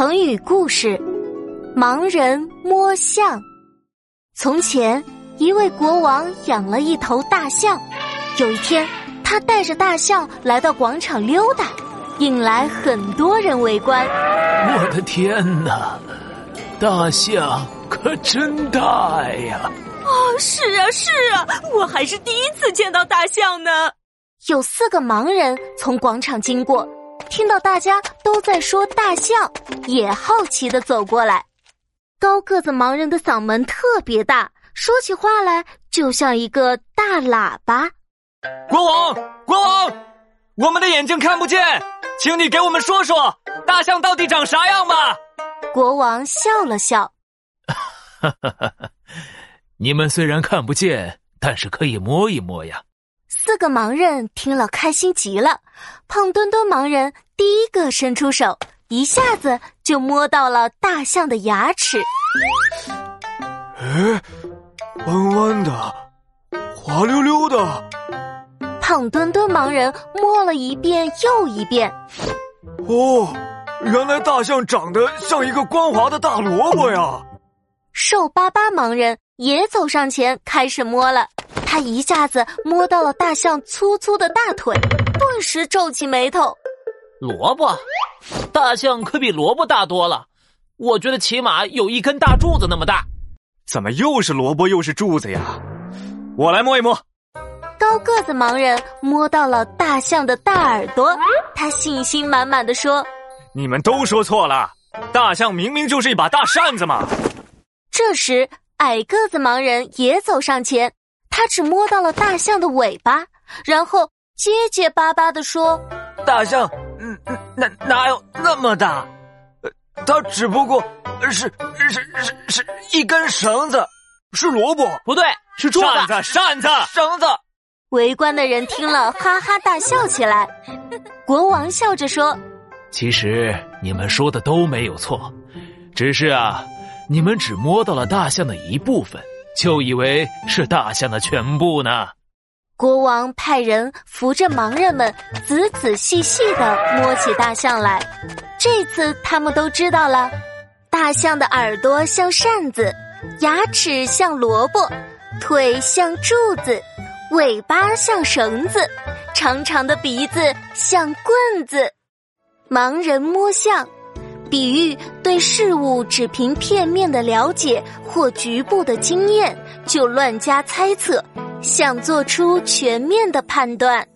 成语故事：盲人摸象。从前，一位国王养了一头大象。有一天，他带着大象来到广场溜达，引来很多人围观。我的天哪，大象可真大呀！哦，是啊，是啊，我还是第一次见到大象呢。有四个盲人从广场经过。听到大家都在说大象，也好奇的走过来。高个子盲人的嗓门特别大，说起话来就像一个大喇叭。国王，国王，我们的眼睛看不见，请你给我们说说大象到底长啥样吧。国王笑了笑，哈哈哈哈你们虽然看不见，但是可以摸一摸呀。四个盲人听了开心极了，胖墩墩盲人第一个伸出手，一下子就摸到了大象的牙齿。哎，弯弯的，滑溜溜的。胖墩墩盲人摸了一遍又一遍。哦，原来大象长得像一个光滑的大萝卜呀！瘦巴巴盲人也走上前开始摸了。他一下子摸到了大象粗粗的大腿，顿时皱起眉头。萝卜，大象可比萝卜大多了。我觉得起码有一根大柱子那么大。怎么又是萝卜又是柱子呀？我来摸一摸。高个子盲人摸到了大象的大耳朵，他信心满满的说：“你们都说错了，大象明明就是一把大扇子嘛。”这时，矮个子盲人也走上前。他只摸到了大象的尾巴，然后结结巴巴的说：“大象，嗯，哪哪有那么大？它只不过是是是是一根绳子，是萝卜，不对，是柱子，扇子，扇子，绳子。”围观的人听了哈哈大笑起来。国王笑着说：“其实你们说的都没有错，只是啊，你们只摸到了大象的一部分。”就以为是大象的全部呢。国王派人扶着盲人们，仔仔细细的摸起大象来。这次他们都知道了：大象的耳朵像扇子，牙齿像萝卜，腿像柱子，尾巴像绳子，长长的鼻子像棍子。盲人摸象。比喻对事物只凭片面的了解或局部的经验就乱加猜测，想做出全面的判断。